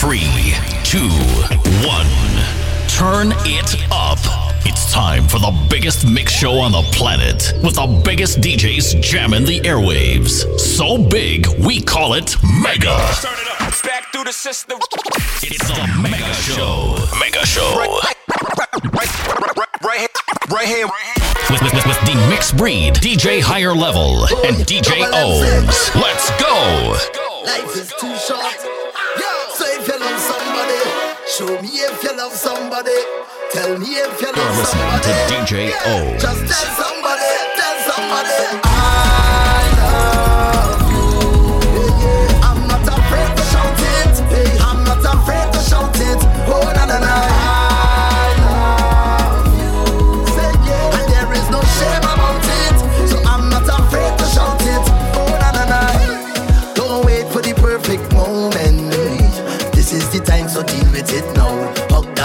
Three, two, one. Turn it up. It's time for the biggest mix show on the planet with the biggest DJs jamming the airwaves. So big, we call it Mega. Turn it up. Back through the system. It's the Mega Show. Mega Show. Right, right, right, right, right here. Right here. With, with, with, with the mixed breed, DJ Higher Level, and DJ O's. Let's go. Life is too short. Show me if you love somebody. Tell me if you love You're listening to somebody. DJ O. Just tell somebody, tell somebody. I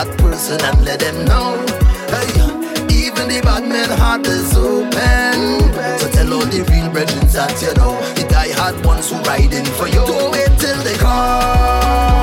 that person and let them know. Hey, even the bad man heart is open. So tell all the real brethren that you know the die hard ones who riding for you. Don't wait till they come.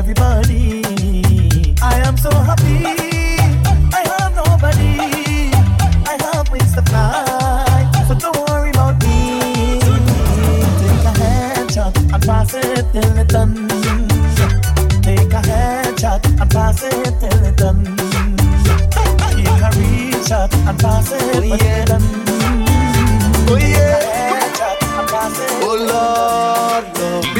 everybody. I am so happy. I have nobody. I have wings to fly. So don't worry about me. Take a headshot and pass it till it's done. Take a headshot and pass it till it's done. Take a real shot and pass it till it's oh, done. Oh yeah. Oh Lord, Lord.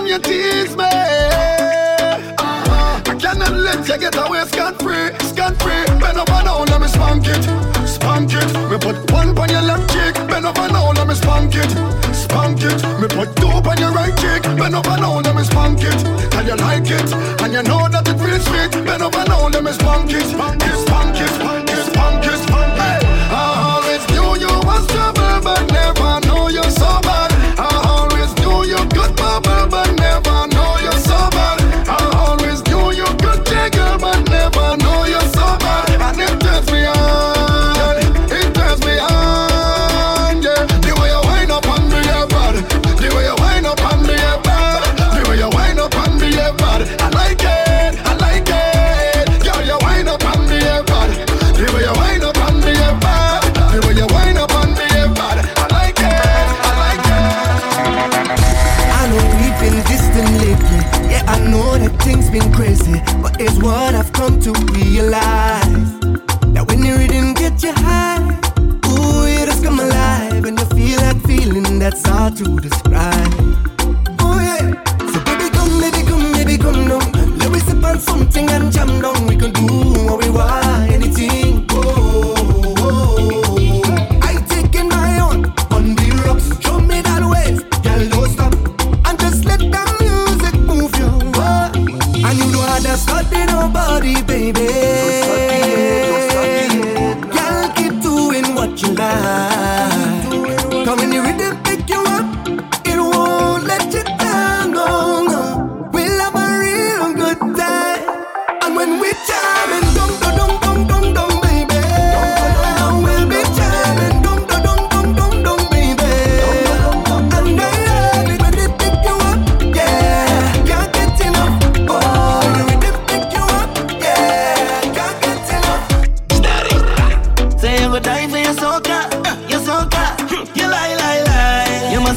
when you tease me. Uh-huh. I cannot let you get away scot free, scot free. Bend over now, let me spank it, spank it. Me put one on your left cheek, bend over now, let me spank it, spank it. Me put two on your right cheek, bend over now, let me spank it. And you like it, and you know that it feels sweet. Bend over now, let me spank it. Spank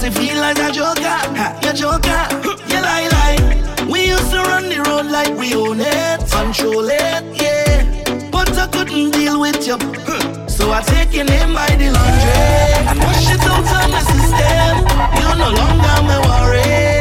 Cause it feel like a joker, your joker, you lie lie. We used to run the road like we own it, control it, yeah. But I couldn't deal with you. So I take your name by the laundry And push it out of my system. You're no longer my worry.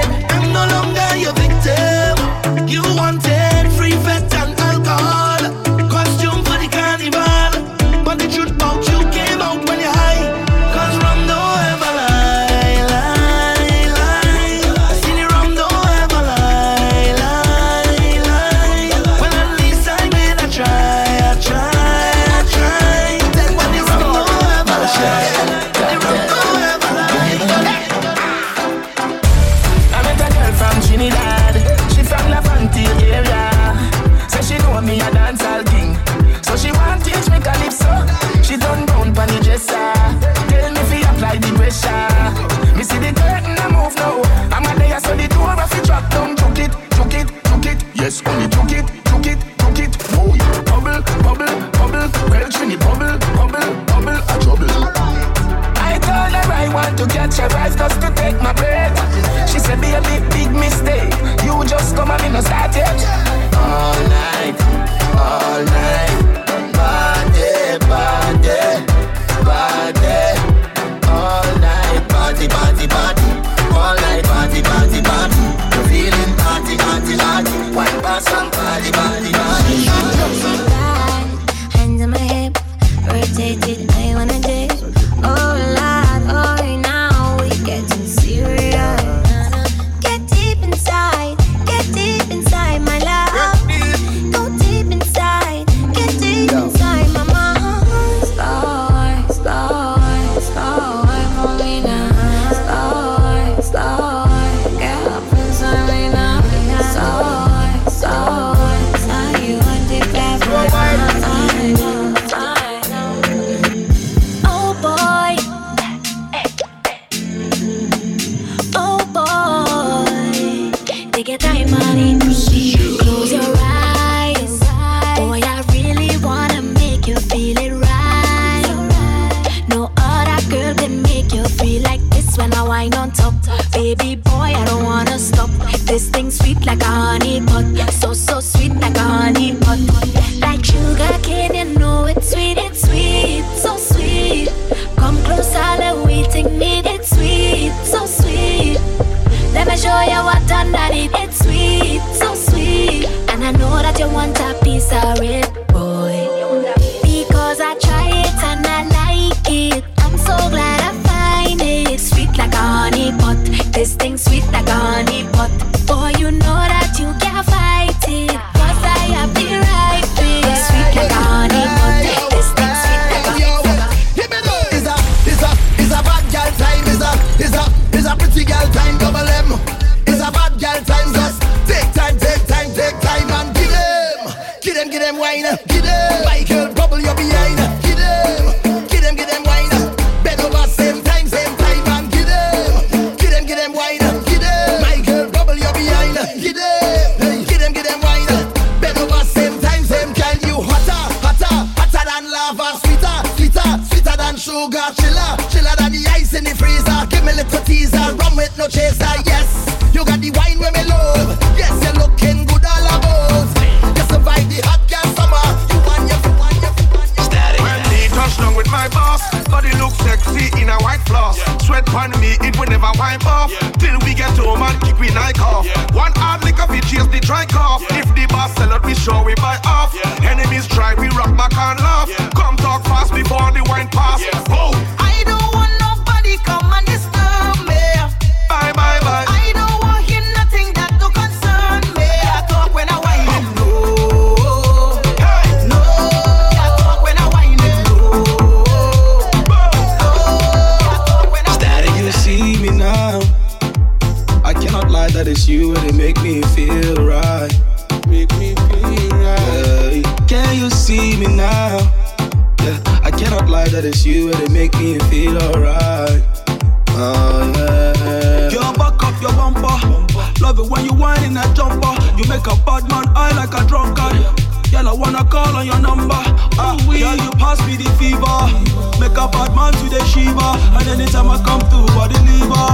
fever. And anytime I come through, I deliver.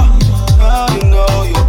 I know you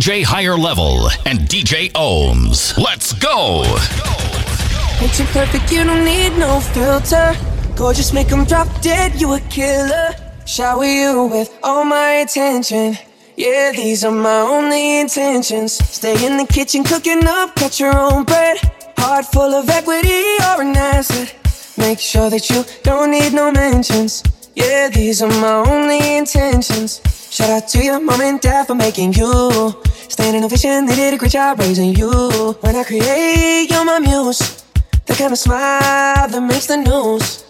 DJ Higher Level, and DJ OhMz. Let's go. Picture perfect, you don't need no filter. Gorgeous, make 'em drop dead, you a killer. Shower you with all my attention. Yeah, these are my only intentions. Stay in the kitchen cooking up, cut your own bread. Heart full of equity, or an asset. Make sure that you don't need no mentions. Yeah, these are my only intentions. Shout out to your mom and dad for making you. Standing ovation, they did a great job raising you. When I create, you're my muse. The kind of smile that makes the news.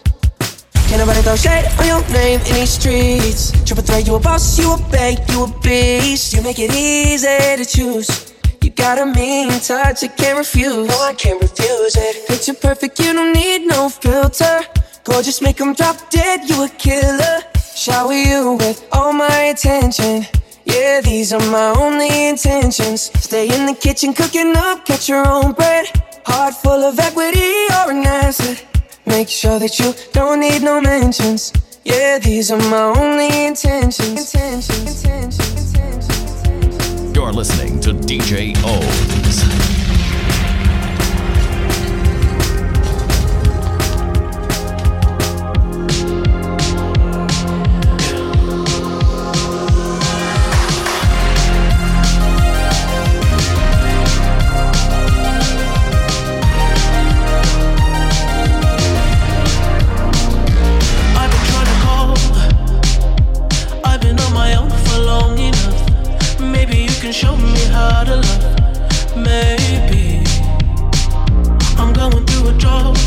Can't nobody throw shade on your name in these streets. Triple threat, you a boss, you a bank, you a beast. You make it easy to choose. You got a mean touch, I can't refuse. No, I can't refuse it. Picture perfect, you don't need no filter. Gorgeous, make 'em drop dead, you a killer. Shower you with all my attention. Yeah, these are my only intentions. Stay in the kitchen cooking up, catch your own bread. Heart full of equity or an asset. Make sure that you don't need no mentions. Yeah, these are my only intentions. intentions, intentions, intentions. You're listening to DJ OhMz. Can show me how to love. Maybe I'm going through a drought.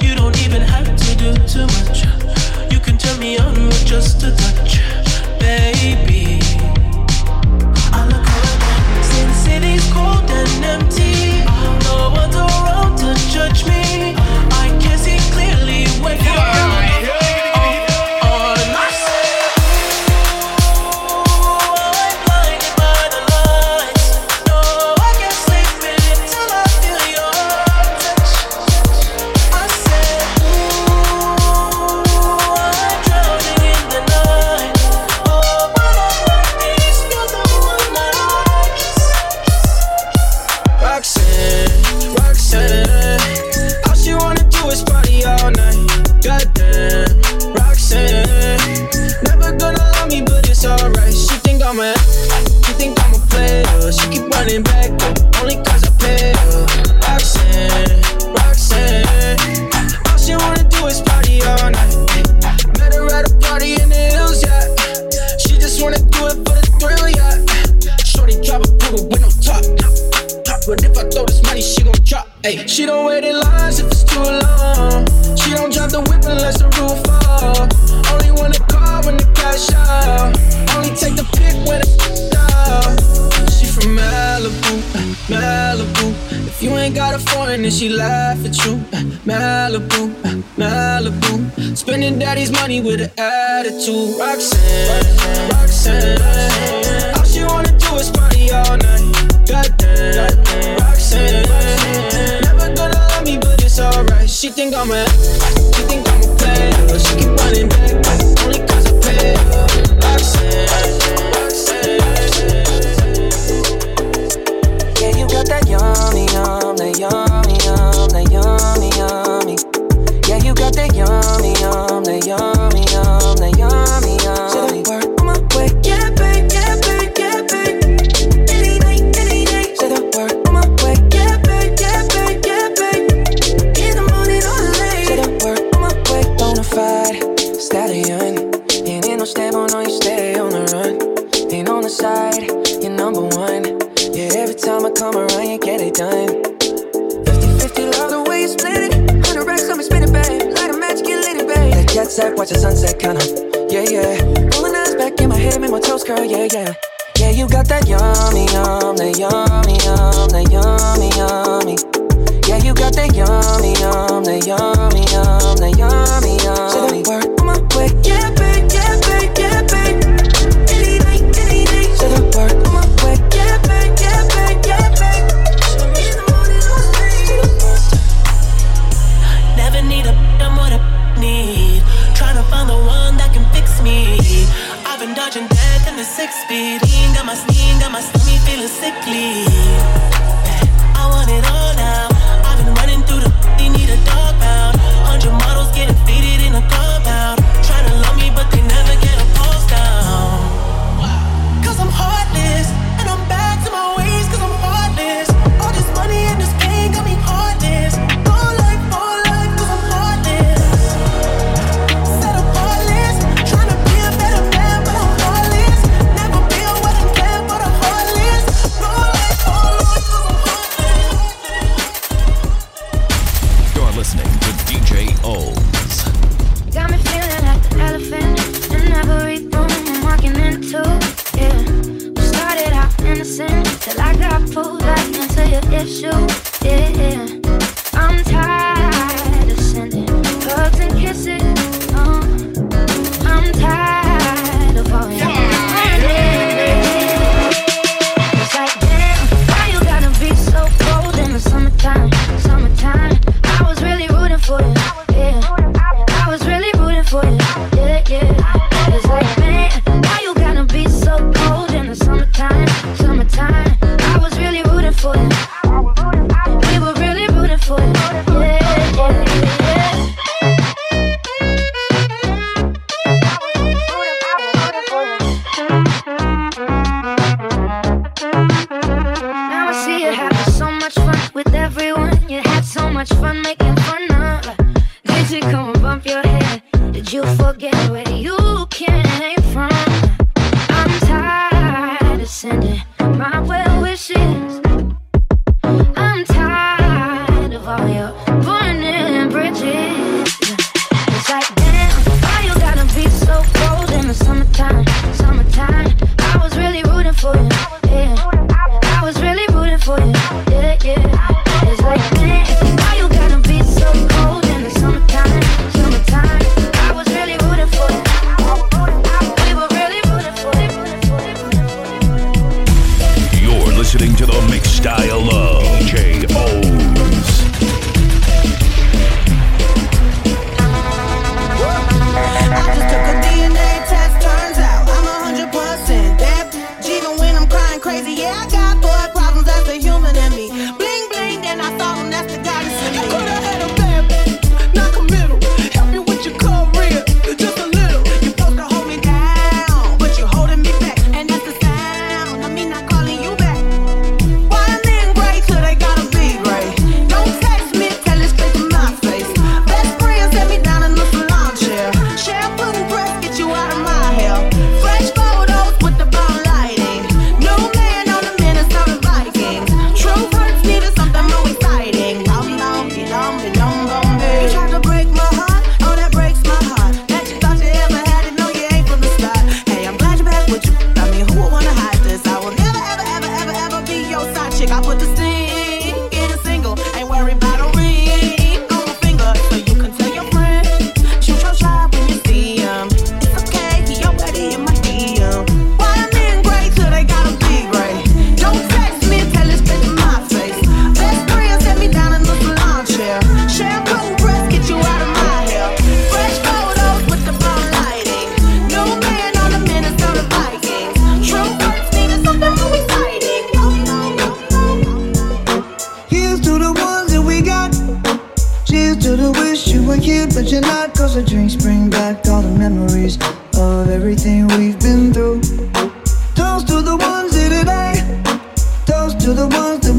You don't even have to do too much. You can turn me on with just a touch, baby. I look around, since city's cold and empty. No one's around to judge me.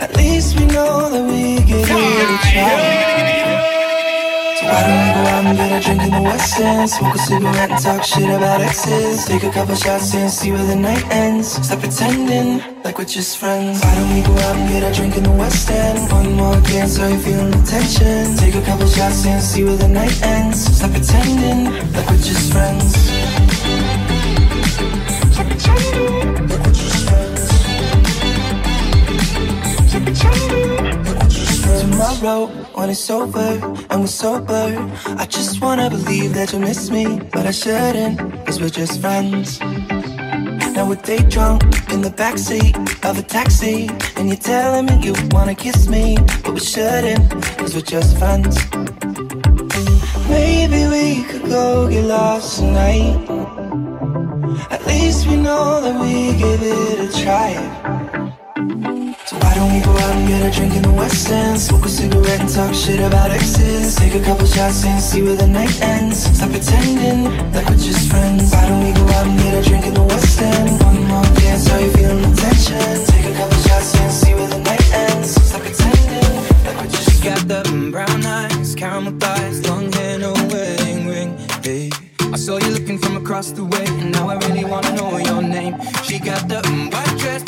At least we know that we get to try. So why don't we go out and get a drink in the West End? Smoke a cigarette and talk shit about exes. Take a couple shots and see where the night ends. Stop pretending like we're just friends. Why don't we go out and get a drink in the West End? One more again so you're feeling the tension? Take a couple shots and see where the night ends. Stop pretending like we're just friends. Pretending I wrote when it's over and we're sober. I just wanna believe that you miss me, but I shouldn't, cause we're just friends. Now we're day drunk in the backseat of a taxi, and you're telling me you wanna kiss me, but we shouldn't, cause we're just friends. Maybe we could go get lost tonight. At least we know that we gave it a try don't we go out and get a drink in the West End. Smoke a cigarette and talk shit about exes. Take a couple shots and see where the night ends. Stop pretending like we're just friends. Why don't we go out and get a drink in the West End? One more dance, are you feeling? The tension? Take a couple shots and see where the night ends. Stop pretending like we're just She got the brown eyes, caramel thighs Long hair no wedding ring, hey I saw you looking from across the way And now I really wanna know your name. She got the white dress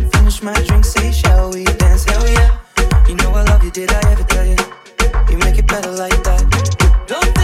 my drink, say, shall we dance? Hell yeah. You know I love you, did I ever tell you? You make it better like that. Don't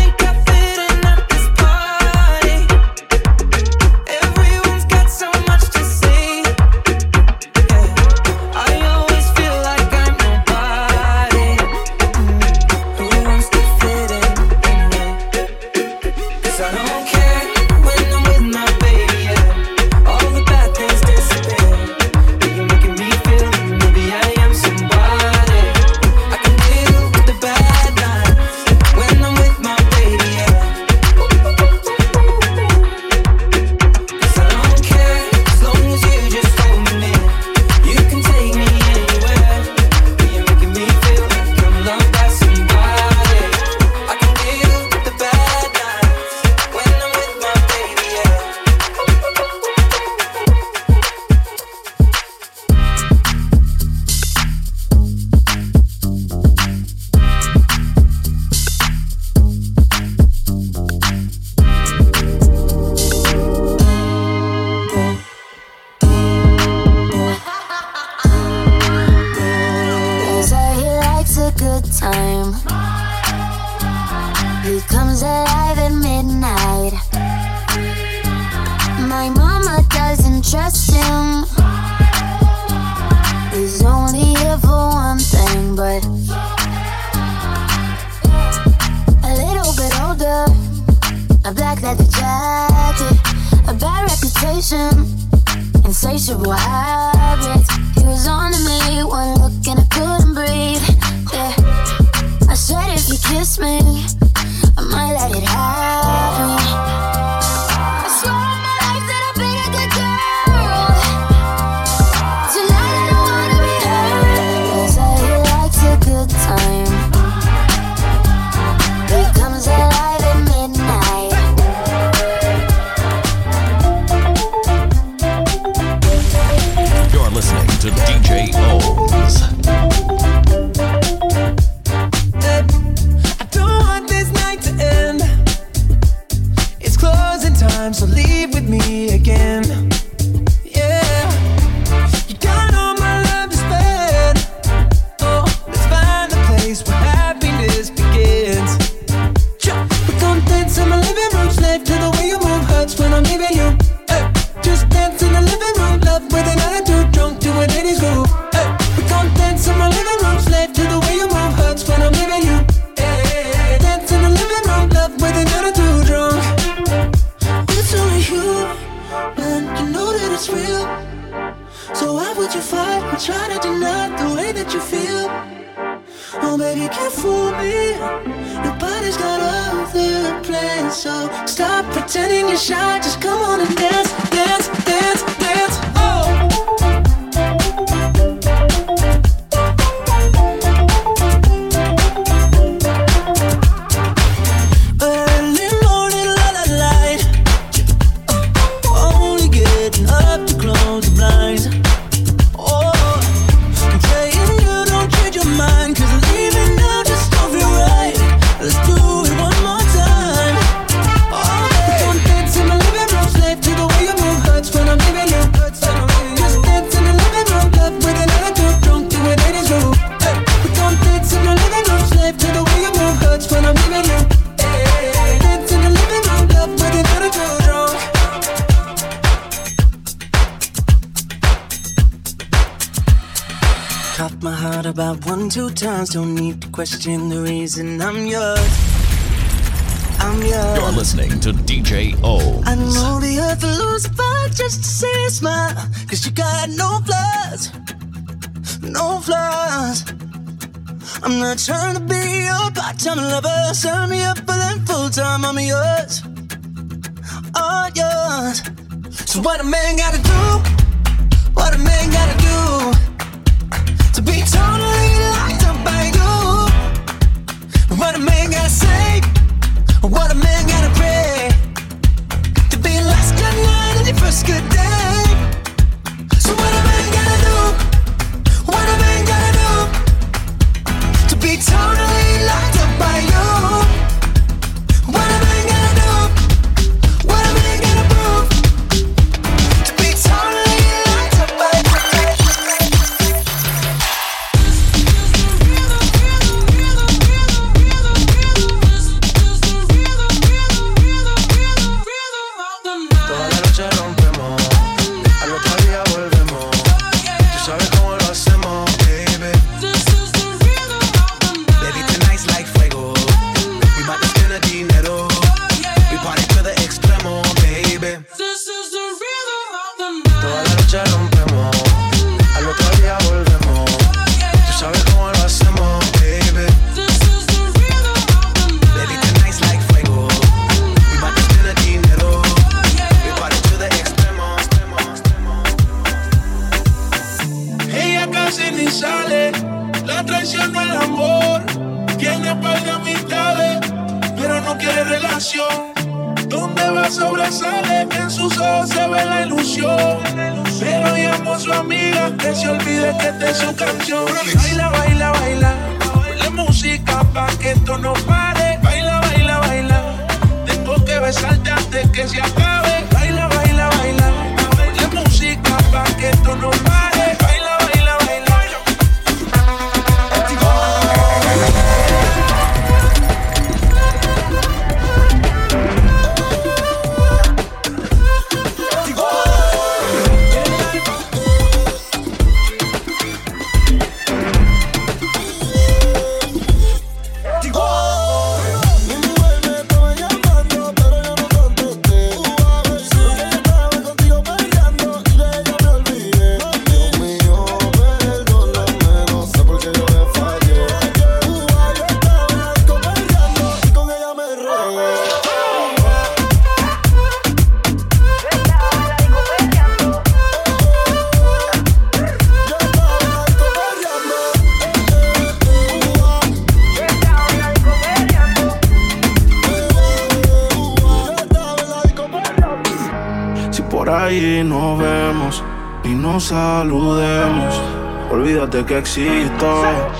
question the reason I'm yours. I'm yours. You're listening to DJ O. I know the earth will lose a fight just to see a smile. Cause you got no flaws. No flaws. I'm not trying to be your part-time lover. Sign me up for that full-time. I'm yours. All yours. So what a man gotta do? What a man gotta do to be totally What a man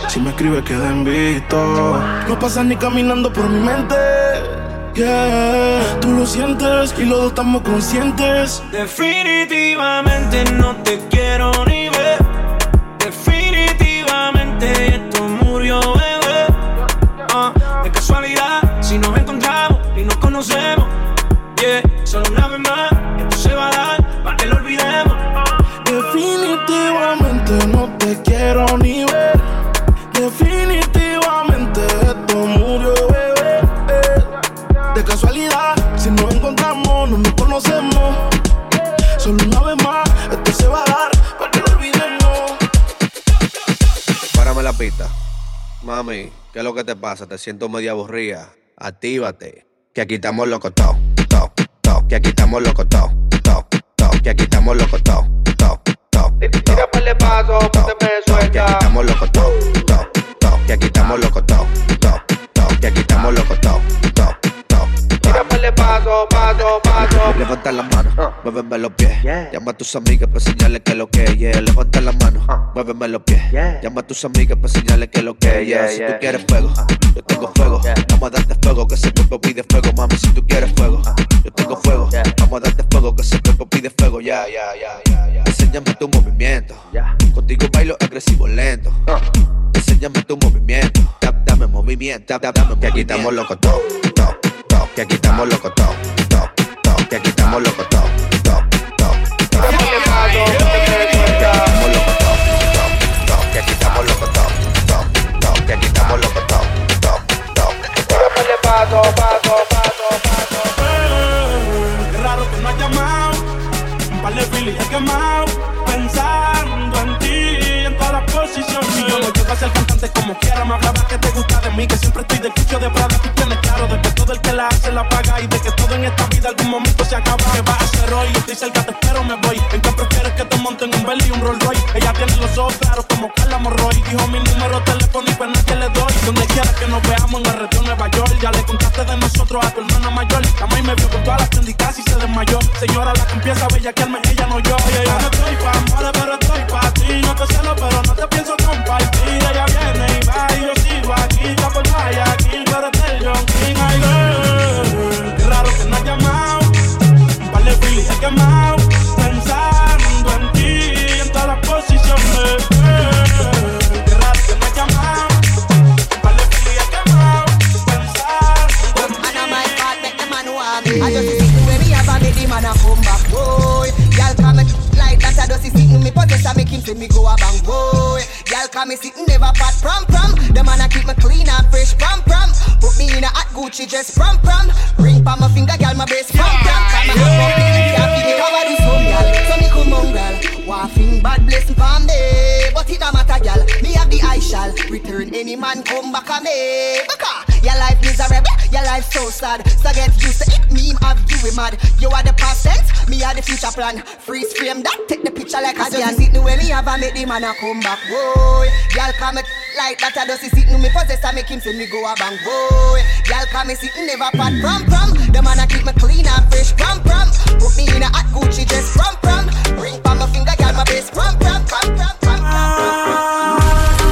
Si me escribes, queda en. No pasas ni caminando por mi mente. Yeah, tú lo sientes y los dos estamos conscientes. Definitivamente no te quiero ni Mami, ¿qué es lo que te pasa? Te siento medio aburrida. Actívate. Que aquí estamos locos, to, to, to. Que aquí estamos locos, to, to, to. Que aquí estamos locos, to, to, to. Tira par de paso, ponte suelta. Que aquí estamos locos, to, to, to. Que aquí estamos locos, to, to, to. Que aquí estamos locos, to. Paso, paso, paso. Levanta la mano, muéveme los pies. Llama a tus amigas para enseñarles que lo que es. Yeah. Levanta la mano, muéveme los pies. Llama a tus amigas para enseñarles que lo que es. Yeah. Si tú quieres fuego, yo tengo fuego. Vamos a darte fuego, que ese cuerpo pide fuego, mami. Si tú quieres fuego, yo tengo fuego. Vamos a darte fuego, que ese cuerpo pide fuego. Ya, ya, ya, ya, ya. Enséñame tu movimiento. Contigo bailo agresivo lento. Enséñame tu movimiento. Da- Dame movimiento, da- dame que aquí estamos locos, to, to, que aquí estamos locos top, top, top, que aquí estamos locos top, top, top, top. Que aquí estamos locos top, top, top, que aquí estamos locos top, top, top, top. Qué raro que no has llamado, un par de filis he quemado, pensando en ti en todas las posiciones. Si yo no llego a ser cantante como quiera, me hablaba que te gusta de mí, que siempre estoy del cucho de Prada, todo el que la hace la paga y de que todo en esta vida algún momento se acaba. ¿Qué vas a hacer hoy? Estoy cerca, te espero, me voy. ¿En qué prefieres que te monten un Bentley y un Rolls Royce? Ella tiene los ojos claros como Carla Morroy, dijo mi número telefónico, en que le doy. Donde quiera que nos veamos en el reto Nueva York, ya le contaste de nosotros a tu hermana mayor. La y me vio con todas las prendicas y se desmayó. Señora, la que empieza a bellaquearme, ella no yo. Oye, yo no estoy pa' amores, pero estoy pa'. No te celo, pero no te pienso compartir. Possess, I make him say me go a bang, boy. Y'all come me sitting never fat prom prom. The man a keep me clean and fresh prom prom. Put me in a hot Gucci dress prom prom. Ring pa my finger, girl, my best prom prom. Come and have me, can't be cover this home, girl. So me come mongrel. Waffing bad blessing from me, but it don't matter, the eye shall return any man come back a me. Baka, your life miserable, your life so sad. So get used to it, me have you we mad. You are the past tense, me are the future plan. Freeze frame that, take the picture like a just sit the way me have a make the man a come back, boy. Y'all come like that, I just sit no me possess, I make him say me go a bang, boy. Y'all come me sitting never pat prom prom. The man a keep me clean and fresh prom prom. Put me in a hot Gucci dress prom prom. Ring pa my finger, girl, my best prom prom prom prom prom.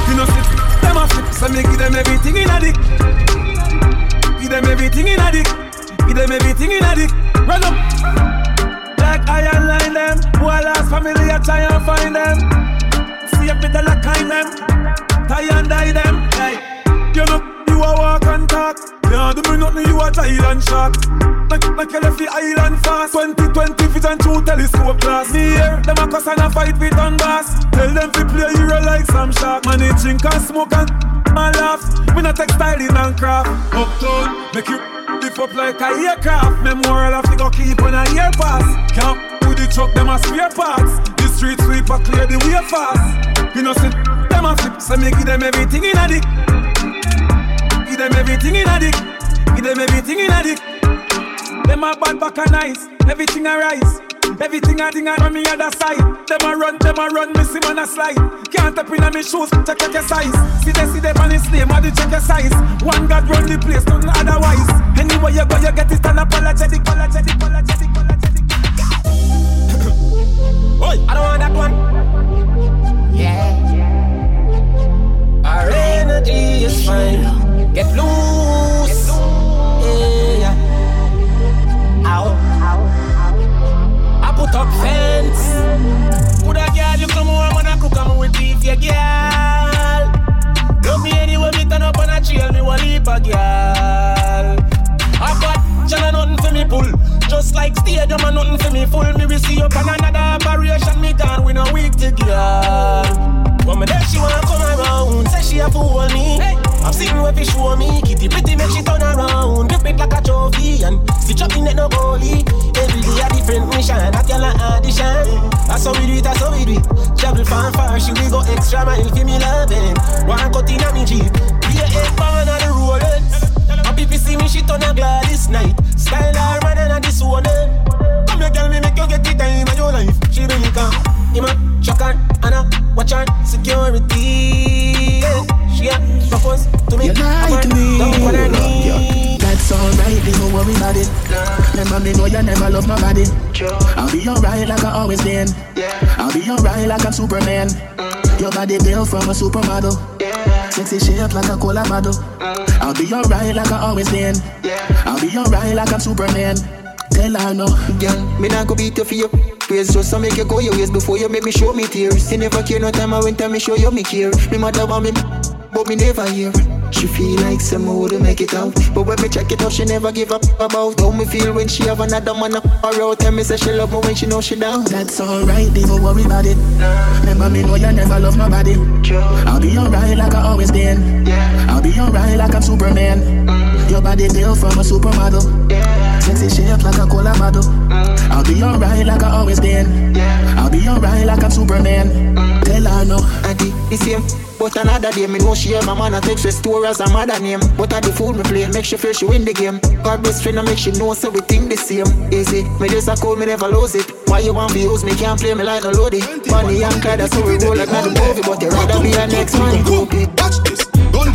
You know, sit, them a flip, so me give them everything in a dick. Give them everything in a dick. Give them everything in a dick. Run up. Like iron line them. Boy, last family, I try and find them. See bit of like kind them. Tie and die them. Hey, you know, you a walk and talk. Yeah, do me nothing, you a Thailand shark. Like, like you left the island fast. 2020 vision through telescope glass. Me here, them a cuss and a fight with on gas Tell them to play hero like some shark Man, they drink and smoke and and laugh. Me not textiling and craft. Uptown, make you lift up like a aircraft. Memorial to go keep on a year pass. Can't with the truck, them a spare parts. The street sweeper clear the way fast. You know, see, them a flip So me give them everything in a dick Give them everything in a dick Give them everything in a dick them a bad back and nice, everything a rise. Everything a ding on me other side. Them a run, them a run, me see man a slide. Can't step in on me shoes, check check your size. See they see them on his name, I do check your size. One God run the place, nothing otherwise. Anywhere you go, you get it unapologetic, apologetic, apologetic, apologetic. Oi, I don't want that one. Yeah. Our energy is fine. Get loose. Yeah. Ow. I put up fence. Would a girl you come home and I cook am with beef, yeah, girl. Love me anyway, me turn up on a trail, me want leap a girl. I got channel nothing for me pull. Just like stadium and nothing for me full. Me we see up on another operation, me gone with a week to girl. When me there, she wanna come around. Say she a fool me. I'm sitting where she show me. Kitty pretty make she turn around. Grip it like a trophy and stitch up in it no goalie. Every day a different mission. A girl a audition. That's how we do it. That's how we do it. Travel far far. She will go extra mile for me loving. One cut in a me jeep. Be a on the Rolex. Happy if you see me, she turn a glad this night. Style her man and a this one. Come here, girl, me make you get the time of your life. She bring it come. Ima, chuck her, Anna, uh, watch her, security. Yeah, She a propose to me. You like I'm me, down on her knee. That's alright, don't worry about it. Remember me know you never love nobody. I'll be alright like I always been. I'll be alright like I'm Superman. Mm. Your body built from a supermodel. Sexy shape like a cola model. Mm. I'll be alright like I always been. I'll be alright like I'm Superman. Tell her no. Girl, me not go beat you for your ways Just to make you go your ways before you make me show me tears You never care no time I went time me show you me care Me mother want me, but me never hear She feel like some more to make it out But when me check it out, she never give up about How me feel when she have another man up her out Tell me say she love me when she know she down That's alright, don't worry about it. Nah. Remember me know you never love nobody. True. I'll be alright like I always been. Yeah. I'll be alright like I'm Superman. Your body built from a supermodel. Sexy shape like a cola model. I'll be alright like I always been. I'll be alright like I'm Superman. Tell her no. Auntie, the same. But another day, me know she hear my man a text her story as a mother name. But I the fool me play, make she feel she win the game. God best friend, I make she know so we think the same. Easy, me just a call me never lose it. Why you want to use me? Can't play me like a loadie. Money and card, that's how we roll like not the movie. But you rather be a next man. Watch this.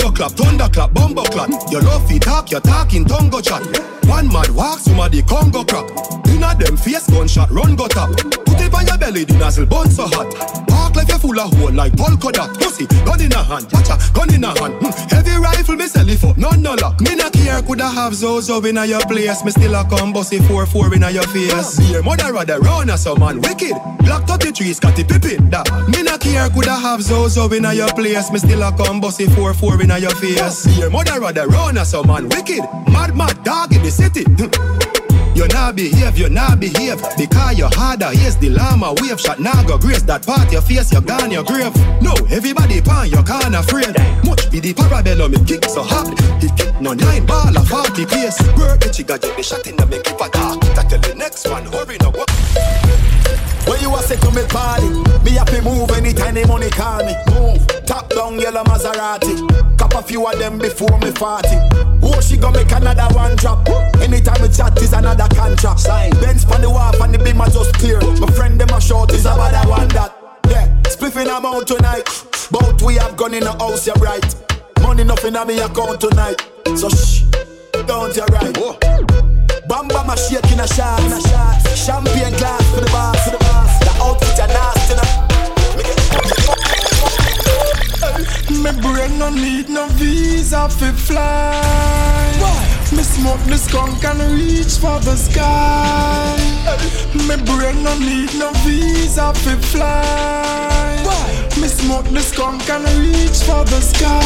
Thunder clap, bumbo clap. Your love talk, your talking tongue go chat. One mad walk, somebody Congo crap. Inna them face gunshot, run go tap. Put it on your belly, the nozzle bun so hot. Walk like you full of hole like polka dot. Pussy, gun in a hand, watcha, gun in a hand. Hmm. Heavy rifle, me sell it for none no luck. Me not care, coulda have Zozo in a your place. Me still a come bossy four four in a your face. See your mother rather run as a some man wicked. Black 33 Scottie Pippen. That me not care, coulda have Zozo in a your place. Me still a come bossy four four in a your face. See your mother rather run as a some man wicked. Mad mad dog in the city. Hmm. You not behave, you not behave Because you're harder, here's the llama wave Shot now go grace that part your face, you gone your grave No, everybody pan your can't afraid Much be the parabellum, it kick so hard It kick no nine ball of 40 pace Work the chigga, get the shot in the make it attack That tell the next one, hurry no go when you a say to me party, me happy move anytime the money call me. Move, top down yellow Maserati. Cop a few of them before me 40. Oh, she gon' make another one drop. Anytime we chat is another contract. Sign. Benz on the wharf and the beam are just clear. My friend them a short is about that one that. Yeah, spliffing about tonight. Both we have gone in the house, you're right. Money nothing on me account tonight. So shh, don't you right. Oh. Bam bam a shake in a shot, in a shot. Champagne glass for the boss, for the boss. The outfit a nasty, na. Me brain no need no visa fi fly. Why? Me smoke the skunk and reach for the sky. Me brain no need no visa fi fly. Me smoke the skunk and reach for the sky.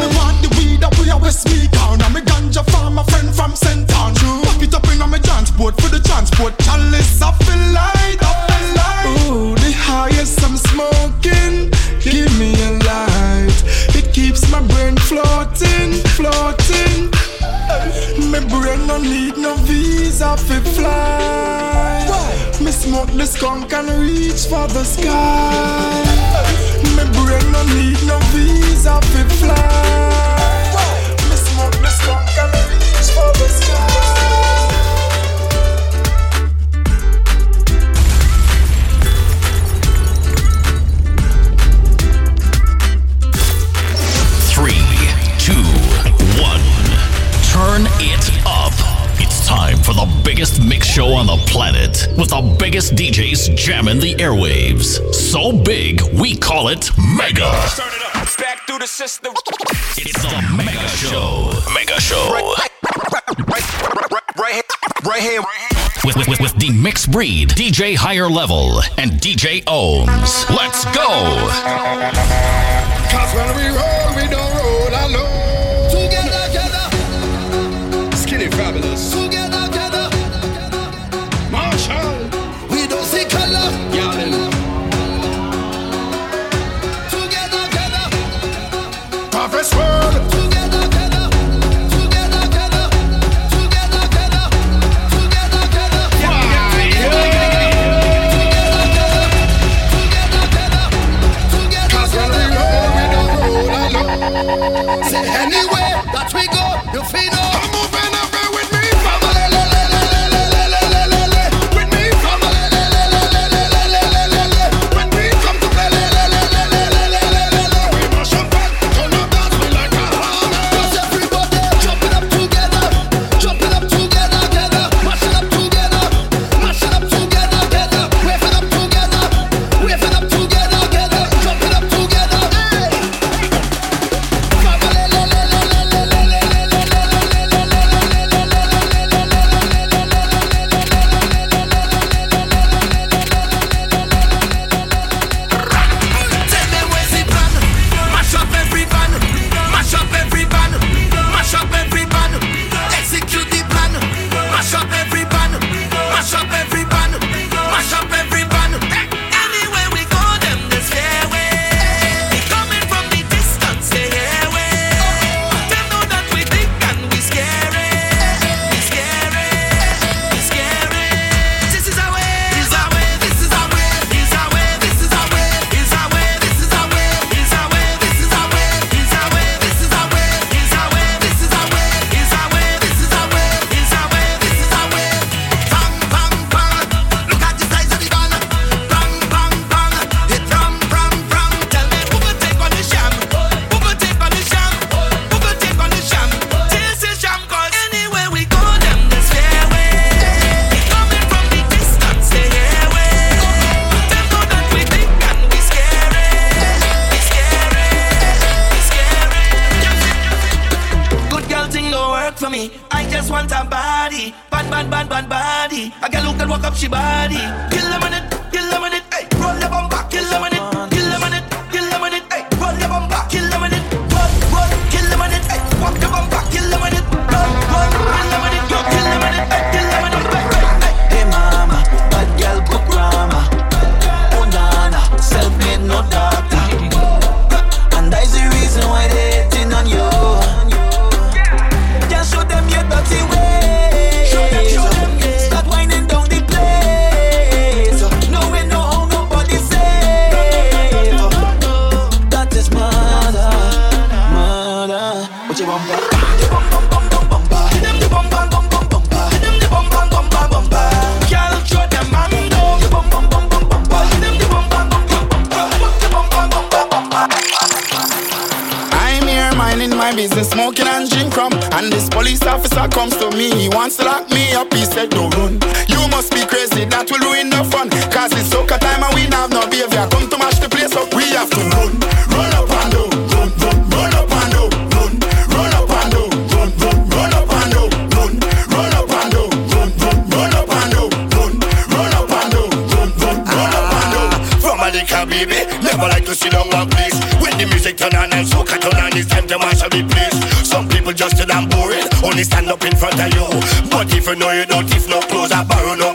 Me want the weed up we a West Me And me ganja farm a friend from St. Town Pack it up in a me transport for the transport Chalice I feel light, I feel light Ooh, the highest I'm smoking. Give me a light. It keeps my brain floating, floating. My brain no need no visa fi fly. Me smoke the skunk and reach for the sky. My brain no need no visa fi fly. Me smoke the skunk and reach for the sky. Turn it up. It's time for the biggest mix show on the planet with the biggest DJs jamming the airwaves. So big, we call it Mega. Turn it up. Back through the system. It's the Mega Show. Mega Show. Right here. Right here. With, with, with, with the mixed breed, DJ Higher Level, and DJ OhMz. Let's go. Cause when we roll, we don't roll alone No, you know you don't, if not close, I borrow no.